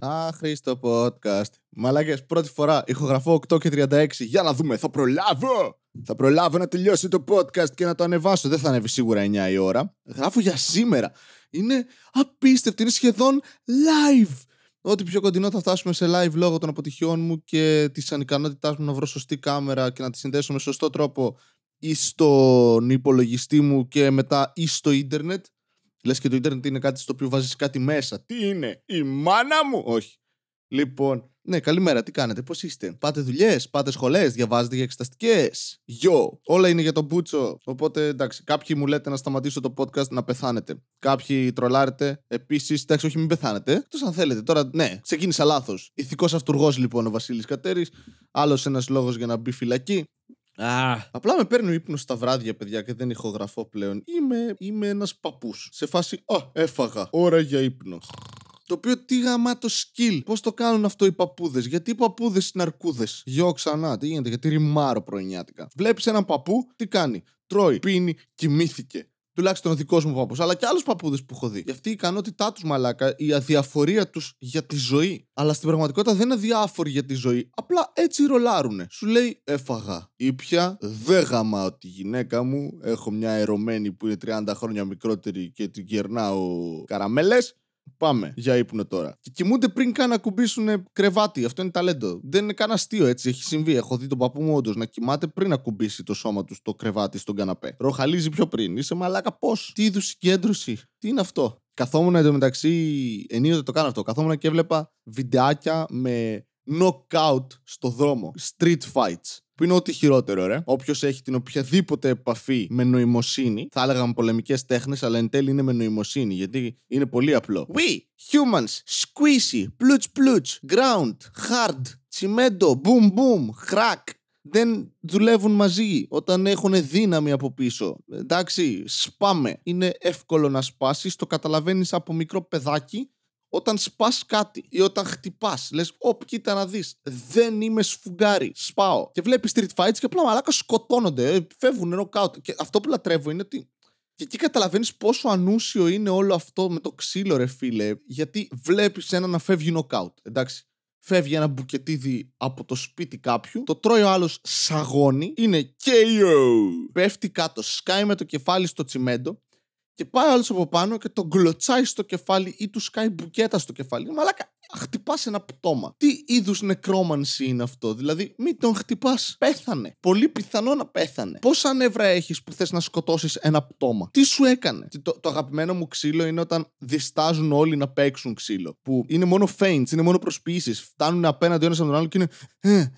Άχρηστο podcast. Μαλάκες, πρώτη φορά ηχογραφώ 8 και 36. Για να δούμε, θα προλάβω! Θα προλάβω να τελειώσει το podcast και να το ανεβάσω. Δεν θα ανέβει σίγουρα 9 η ώρα. Γράφω για σήμερα. Είναι απίστευτο, είναι σχεδόν live. Ό,τι πιο κοντινό θα φτάσουμε σε live λόγω των αποτυχιών μου και της ανικανότητάς μου να βρω σωστή κάμερα και να τη συνδέσω με σωστό τρόπο ή στον υπολογιστή μου και μετά ή στο ίντερνετ. Λες και το ίντερνετ είναι κάτι στο οποίο βάζεις κάτι μέσα. Τι είναι, η μάνα μου! Όχι. Λοιπόν, ναι, καλημέρα, τι κάνετε, πώς είστε; Πάτε δουλειές, πάτε σχολές, διαβάζετε για εξεταστικές; Γιο, όλα είναι για τον Μπούτσο. Οπότε εντάξει, κάποιοι μου λέτε να σταματήσω το podcast να πεθάνετε. Κάποιοι τρολάρετε. Επίσης, εντάξει, όχι, μην πεθάνετε. Εκτός αν θέλετε. Τώρα, ναι, ξεκίνησα λάθος. Ηθικός αυτούργος λοιπόν ο Βασίλης Κατέρης. Άλλος ένας λόγος για να μπει φυλακή. Ah. Απλά με παίρνει ο ύπνος στα βράδια, παιδιά, και δεν ηχογραφώ πλέον. Είμαι, είμαι ένας παππούς. Σε φάση, Α, έφαγα. Ώρα για ύπνο. Το οποίο τι γαμάτο skill. Πώς το κάνουν αυτό οι παππούδες; Γιατί οι παππούδες είναι αρκούδες; Γιο ξανά. Τι γίνεται, γιατί ρημάρω πρωινιάτικα. Βλέπεις έναν παππού, τι κάνει; Τρώει, πίνει, κοιμήθηκε. Τουλάχιστον ο δικός μου παππούς, αλλά και άλλους παππούδες που έχω δει. Για αυτή η ικανότητά τους, μαλάκα, η αδιαφορία τους για τη ζωή. Αλλά στην πραγματικότητα δεν είναι αδιάφοροι για τη ζωή. Απλά έτσι ρολάρουνε. Σου λέει, έφαγα. Ήπια, δεν γαμάω τη γυναίκα μου. Έχω μια ερωμένη που είναι 30 χρόνια μικρότερη και την κερνάω καραμέλες. Πάμε για ύπνο τώρα. Και κοιμούνται πριν καν να κουμπίσουν κρεβάτι. Αυτό είναι ταλέντο. Δεν είναι καν αστείο έτσι. Έχει συμβεί. Έχω δει τον παππού μου όντως να κοιμάται πριν να κουμπίσει το σώμα του στο κρεβάτι στον καναπέ. Ροχαλίζει πιο πριν. Είσαι μαλάκα πώς; Τι είδους συγκέντρωση; Τι είναι αυτό; Καθόμουν εντωμεταξύ. Ενίοτε το κάνω αυτό. Καθόμουν και έβλεπα βιντεάκια με knockout στο δρόμο. Street fights. Που είναι ό,τι χειρότερο, ρε. Όποιος έχει την οποιαδήποτε επαφή με νοημοσύνη, θα έλεγα με πολεμικές τέχνες, αλλά εν τέλει είναι με νοημοσύνη, γιατί είναι πολύ απλό. We, humans, squishy, plutch plutch, ground, hard, τσιμέντο, boom boom, crack, δεν δουλεύουν μαζί όταν έχουν δύναμη από πίσω. Εντάξει, σπάμε. Είναι εύκολο να σπάσεις, το καταλαβαίνεις από μικρό παιδάκι όταν σπάς κάτι ή όταν χτυπάς, λες: Ωπ, κοίτα να δεις. Δεν είμαι σφουγγάρι. Σπάω. Και βλέπεις street fights και απλά μαλάκα σκοτώνονται. Ε, φεύγουν νοκάουτ. Και αυτό που λατρεύω είναι ότι. Και εκεί καταλαβαίνεις πόσο ανούσιο είναι όλο αυτό με το ξύλο, ρε φίλε. Γιατί βλέπεις ένα να φεύγει νοκάουτ. Εντάξει. Φεύγει ένα μπουκετίδι από το σπίτι κάποιου, το τρώει ο άλλος σαγόνι, είναι KO. Πέφτει κάτω, σκάει με το κεφάλι στο τσιμέντο και πάει άλλος από πάνω και τον γκλωτσάει στο κεφάλι ή του σκάει μπουκέτα στο κεφάλι. Μαλάκα, χτυπάς ένα πτώμα. Τι είδους νεκρόμανση είναι αυτό. Δηλαδή, μην τον χτυπάς. Πέθανε. Πολύ πιθανό να πέθανε. Πόσα νεύρα έχεις που θες να σκοτώσεις ένα πτώμα; Τι σου έκανε; Το, το αγαπημένο μου ξύλο είναι όταν διστάζουν όλοι να παίξουν ξύλο. Που είναι μόνο feints, είναι μόνο προσποιήσεις. Φτάνουν απέναντι ο ένας από τον άλλο και είναι. Ε,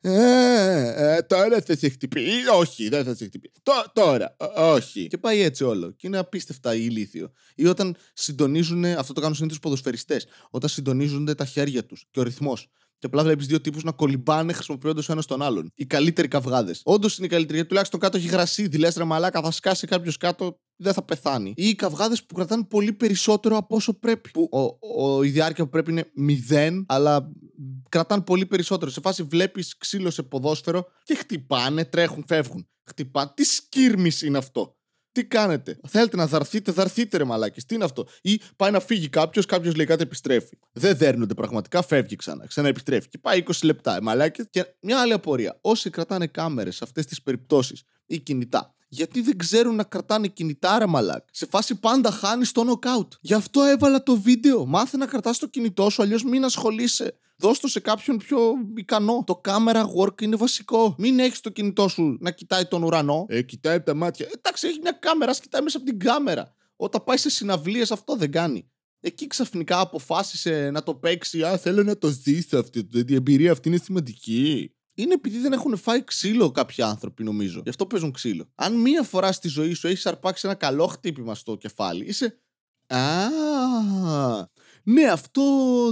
ε, ε, τώρα θα σε χτυπήσει. Όχι, δεν θα σε χτυπήσει. τώρα, όχι. Και πάει έτσι όλο. Και είναι απίστευτα ηλίθιο. Ή όταν συντονίζουν, αυτό το κάνουν συνήθως οι ποδοσφαιριστές, όταν συντονίζονται τα χέρια τους και ο ρυθμός. Και απλά βλέπεις δύο τύπους να κολυμπάνε χρησιμοποιώντας ο ένας τον άλλον. Οι καλύτεροι καυγάδες. Όντως είναι οι καλύτεροι, γιατί τουλάχιστον κάτω έχει γρασίδι. Λες ρε μαλάκα, θα σκάσει κάποιος κάτω, δεν θα πεθάνει. Ή οι καυγάδες που κρατάνε πολύ περισσότερο από όσο πρέπει. Που ο, ο, η διάρκεια που πρέπει είναι μηδέν, αλλά κρατάνε πολύ περισσότερο. Σε φάση βλέπεις ξύλο σε ποδόσφαιρο και χτυπάνε, τρέχουν, φεύγουν. Χτυπάνε. Τι σκύρμη είναι αυτό; Τι κάνετε; Θέλετε να δαρθείτε, δαρθείτε ρε μαλάκες. Τι είναι αυτό; Ή πάει να φύγει κάποιος, κάποιος λέει κάτι επιστρέφει. Δεν δέρνονται πραγματικά, φεύγει ξανά. Ξανά επιστρέφει. Και πάει 20 λεπτά. Ε, μαλάκες. Και μια άλλη απορία. Όσοι κρατάνε κάμερες σε αυτές τις περιπτώσεις ή κινητά, γιατί δεν ξέρουν να κρατάνε κινητά, ρε μαλάκ. Σε φάση πάντα χάνεις το νοκάουτ. Γι' αυτό έβαλα το βίντεο. Μάθε να κρατάς το κινητό σου, αλλιώς μην ασχολείσαι. Δώσ' το σε κάποιον πιο ικανό. Το camera work είναι βασικό. Μην έχεις το κινητό σου να κοιτάει τον ουρανό. Ε, κοιτάει από τα μάτια. Ε, εντάξει, έχει μια κάμερα, κοιτάει μέσα από την κάμερα. Όταν πάει σε συναυλίες, αυτό δεν κάνει. Εκεί ξαφνικά αποφάσισε να το παίξει. Α, θέλω να το ζήσω αυτή. Η εμπειρία αυτή είναι σημαντική είναι επειδή δεν έχουν φάει ξύλο κάποιοι άνθρωποι, νομίζω. Γι' αυτό παίζουν ξύλο. Αν μία φορά στη ζωή σου έχεις αρπάξει ένα καλό χτύπημα στο κεφάλι, είσαι. Α, ναι, αυτό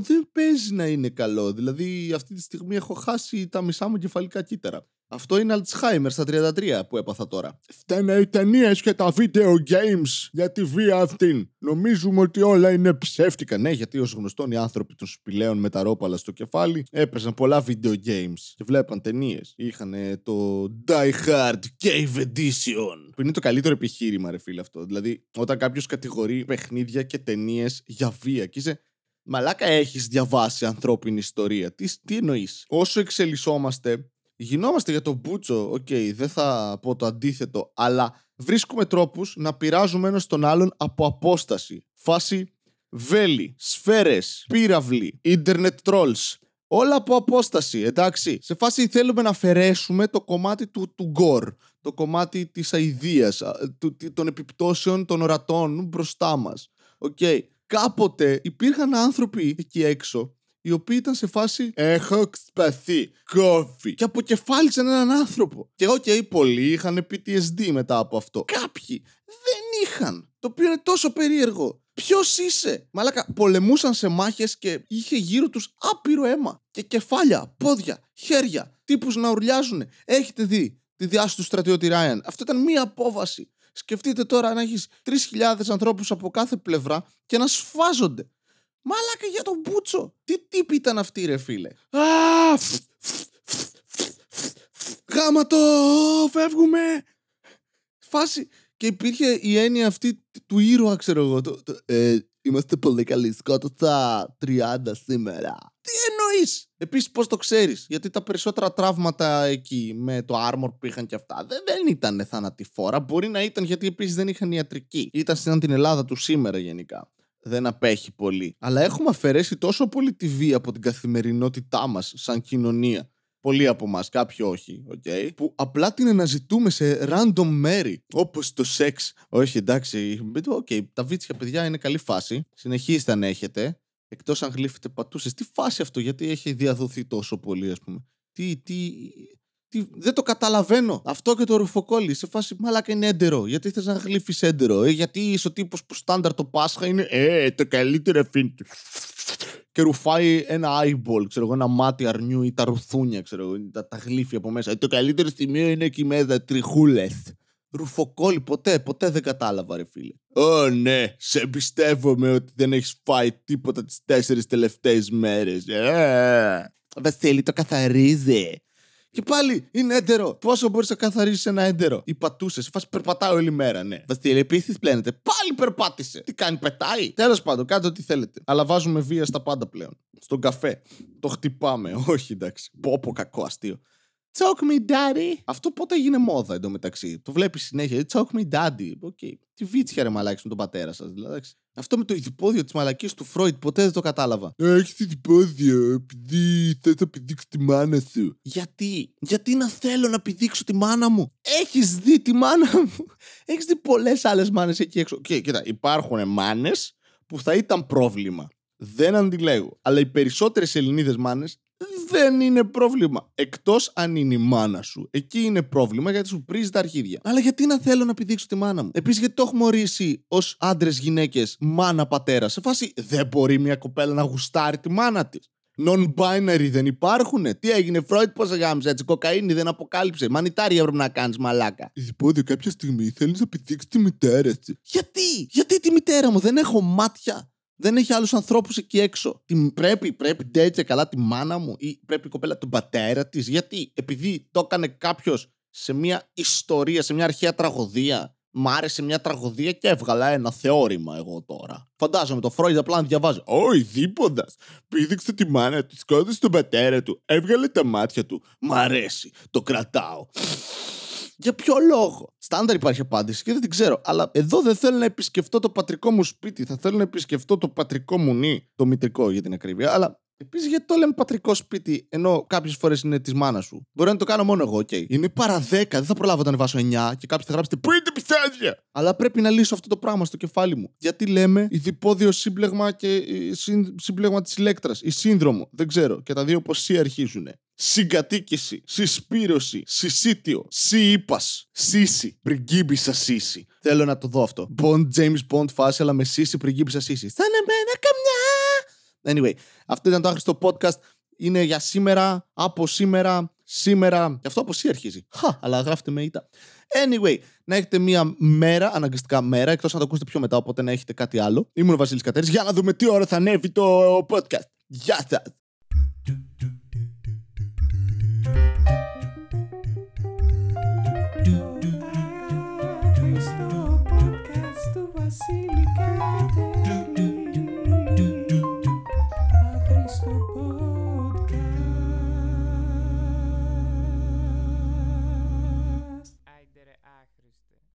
δεν παίζει να είναι καλό. Δηλαδή, αυτή τη στιγμή έχω χάσει τα μισά μου κεφαλικά κύτταρα. Αυτό είναι Alzheimer στα 33 που έπαθα τώρα. Φταίνε οι ταινίες και τα video games για τη βία αυτήν. Νομίζουμε ότι όλα είναι ψεύτικα. Ναι, γιατί ως γνωστόν οι άνθρωποι των σπηλαίων με τα ρόπαλα στο κεφάλι έπαιζαν πολλά video games και βλέπαν ταινίες. Είχαν το Die Hard Cave Edition. Που είναι το καλύτερο επιχείρημα, ρε φίλε αυτό. Δηλαδή, όταν κάποιος κατηγορεί παιχνίδια και ταινίες για βία και είσαι Μαλάκα έχεις διαβάσει ανθρώπινη ιστορία. Τι, τι εννοείς; Όσο εξελισσόμαστε, γινόμαστε για τον Μπούτσο. Οκ, okay, δεν θα πω το αντίθετο, αλλά βρίσκουμε τρόπους να πειράζουμε ένας τον άλλον από απόσταση. Φάση βέλη, σφαίρες, πύραυλοι, ίντερνετ trolls. Όλα από απόσταση, εντάξει. Σε φάση θέλουμε να αφαιρέσουμε το κομμάτι του, του gore, το κομμάτι της αηδίας, των επιπτώσεων των ορατών μπροστά μας. Οκ. Okay. Κάποτε υπήρχαν άνθρωποι εκεί έξω οι οποίοι ήταν σε φάση Έχω ξυπαθεί, κόφι. Και αποκεφάλισαν έναν άνθρωπο. Και οκ, okay, πολλοί είχαν PTSD μετά από αυτό. Κάποιοι δεν είχαν. Το οποίο είναι τόσο περίεργο. Ποιος είσαι, Μαλάκα, πολεμούσαν σε μάχες και είχε γύρω τους άπειρο αίμα. Και κεφάλια, πόδια, χέρια, τύπους να ουρλιάζουν. Έχετε δει τη διάσωση του στρατιώτη Ράιαν. Αυτό ήταν μία απόβαση. Σκεφτείτε τώρα να έχεις 3.000 ανθρώπους από κάθε πλευρά και να σφάζονται. Μάλακα για τον Μπούτσο. Τι τύπη ήταν αυτή, ρε φίλε. Α, γάμα το, φεύγουμε. Φάση. Και υπήρχε η έννοια αυτή του ήρωα, ξέρω εγώ. Το, το, ε, είμαστε πολύ καλοί. Σκότωσα 30 σήμερα. Τι εννοείς! Επίσης, πώς το ξέρεις, Γιατί τα περισσότερα τραύματα εκεί με το armor που είχαν και αυτά δεν, δεν ήταν θανατηφόρα. Μπορεί να ήταν γιατί επίσης δεν είχαν ιατρική. Ήταν στην την Ελλάδα του σήμερα γενικά δεν απέχει πολύ. Αλλά έχουμε αφαιρέσει τόσο πολύ τη βία από την καθημερινότητά μας σαν κοινωνία. Πολλοί από εμά, κάποιοι όχι, okay, που απλά την αναζητούμε σε random μέρη. Όπως το σεξ. Όχι, εντάξει. Okay, τα βίτσια παιδιά είναι καλή φάση. Συνεχίστε αν έχετε. Εκτός αν γλύφετε πατούσες. Τι φάση αυτό, γιατί έχει διαδοθεί τόσο πολύ, ας πούμε. Τι, τι, τι, δεν το καταλαβαίνω. Αυτό και το ρουφοκόλλι σε φάση μαλάκα είναι έντερο. Γιατί θες να γλύφεις έντερο, ε; Γιατί είσαι ο τύπος που στάνταρ το Πάσχα είναι Ε, το καλύτερο φίλ Και ρουφάει ένα eyeball, ξέρω εγώ, ένα μάτι αρνιού ή τα ρουθούνια, ξέρω εγώ, τα, τα γλύφει από μέσα. Ε, το καλύτερο σημείο είναι εκεί μέσα, τριχούλε. Ρουφοκόλλι, ποτέ, ποτέ δεν κατάλαβα, ρε φίλε. Ω ναι, σε εμπιστεύομαι ότι δεν έχεις φάει τίποτα τις τέσσερις τελευταίες μέρες. Ε, Βασίλη, το καθαρίζει. Και πάλι είναι έντερο. Πόσο μπορείς να καθαρίσεις ένα έντερο; Η πατούσες. Σε φάση περπατάει όλη μέρα, ναι. Βασίλη, επίση πλένεται. Πάλι περπάτησε. Τι κάνει, πετάει; Τέλος πάντων, κάντε ό,τι θέλετε. Αλλά βάζουμε βία στα πάντα πλέον. Στον καφέ. Το χτυπάμε. Όχι, εντάξει. Πόπο κακό αστείο. Choke me daddy. Αυτό πότε έγινε μόδα εντωμεταξύ; Το βλέπεις συνέχεια. Choke me daddy. Οκ. Okay. Τι βίτσια ρε μαλάκες με τον πατέρα σας. Δηλαδή. Αυτό με το οιδιπόδειο της μαλακίας του Φρόιτ ποτέ δεν το κατάλαβα. Έχεις οιδιπόδειο επειδή θες να πηδήξεις τη μάνα σου. Γιατί; Γιατί να θέλω να πηδήξω τη μάνα μου; Έχεις δει τη μάνα μου; Έχεις δει πολλές άλλες μάνες εκεί έξω; Και κοίτα, υπάρχουν μάνες που θα ήταν πρόβλημα. Δεν αντιλέγω. Αλλά οι περισσότερες Ελληνίδες μάνες δεν είναι πρόβλημα. Εκτός αν είναι η μάνα σου. Εκεί είναι πρόβλημα γιατί σου πρίζει τα αρχίδια. Αλλά γιατί να θέλω να πηδήξω τη μάνα μου; Επίσης, γιατί το έχουμε ορίσει ως άντρες, γυναίκες, μάνα, πατέρα. Σε φάση δεν μπορεί μια κοπέλα να γουστάρει τη μάνα της. Non-binary δεν υπάρχουνε. Τι έγινε, Φρόιτ, πώς γάμισε έτσι. Κοκαίνη δεν αποκάλυψε. Μανιτάρια πρέπει να κάνεις, μαλάκα. Υπόδειο κάποια στιγμή θέλεις να πηδήξει τη μητέρα της. Γιατί, γιατί τη μητέρα μου; Δεν έχω μάτια. Δεν έχει άλλους ανθρώπους εκεί έξω. Τι, πρέπει, πρέπει τέτοια καλά τη μάνα μου ή πρέπει η κοπέλα τον πατέρα της; Γιατί, επειδή το έκανε κάποιος σε μια ιστορία, σε μια αρχαία τραγωδία. Μ' άρεσε μια τραγωδία και έβγαλα ένα θεώρημα εγώ τώρα. Φαντάζομαι το Φρόιντ απλά να διαβάζει. Ω, δίποντας. Πήδηξε τη μάνα του, σκότωσε τον πατέρα του, έβγαλε τα μάτια του. Μ' αρέσει. Το κρατάω. Για ποιο λόγο; Στάνταρ υπάρχει απάντηση και δεν την ξέρω. Αλλά εδώ δεν θέλω να επισκεφτώ το πατρικό μου σπίτι. Θα θέλω να επισκεφτώ το πατρικό μου νη. Το μητρικό για την ακρίβεια. Αλλά Επίσης, γιατί το λέμε πατρικό σπίτι, ενώ κάποιες φορές είναι της μάνας σου; Μπορεί να το κάνω μόνο εγώ, OK. Είναι παρά 10, δεν θα προλάβω να ανεβάσω 9 και κάποιοι θα γράψετε Πού είναι τα πιστάδια! Αλλά πρέπει να λύσω αυτό το πράγμα στο κεφάλι μου. Γιατί λέμε ειδipόδιο σύμπλεγμα και ε, σύμπλεγμα της ηλέκτρας, ή σύνδρομο. Δεν ξέρω. Και τα δύο πώς σι αρχίζουν. Συγκατοίκηση, συσπήρωση, συσίτιο, σιήπα, σύση, πριγκίμπισα σύση. Θέλω να το δω αυτό. Bond James Bond φάση, αλλά με σύση, πριγκίμπισα σύση. Σαν εμένα καμιά! Anyway, αυτό ήταν το άχρηστο podcast. Είναι για σήμερα, από σήμερα, σήμερα. Και αυτό από εσύ αρχίζει. Χα, αλλά γράφτε με ήττα. Anyway, να έχετε μία μέρα, αναγκαστικά μέρα, εκτός αν το ακούσετε πιο μετά, οπότε να έχετε κάτι άλλο. Ήμουν ο Βασίλης Κατέρης για να δούμε τι ώρα θα ανέβει το podcast. Γεια σας!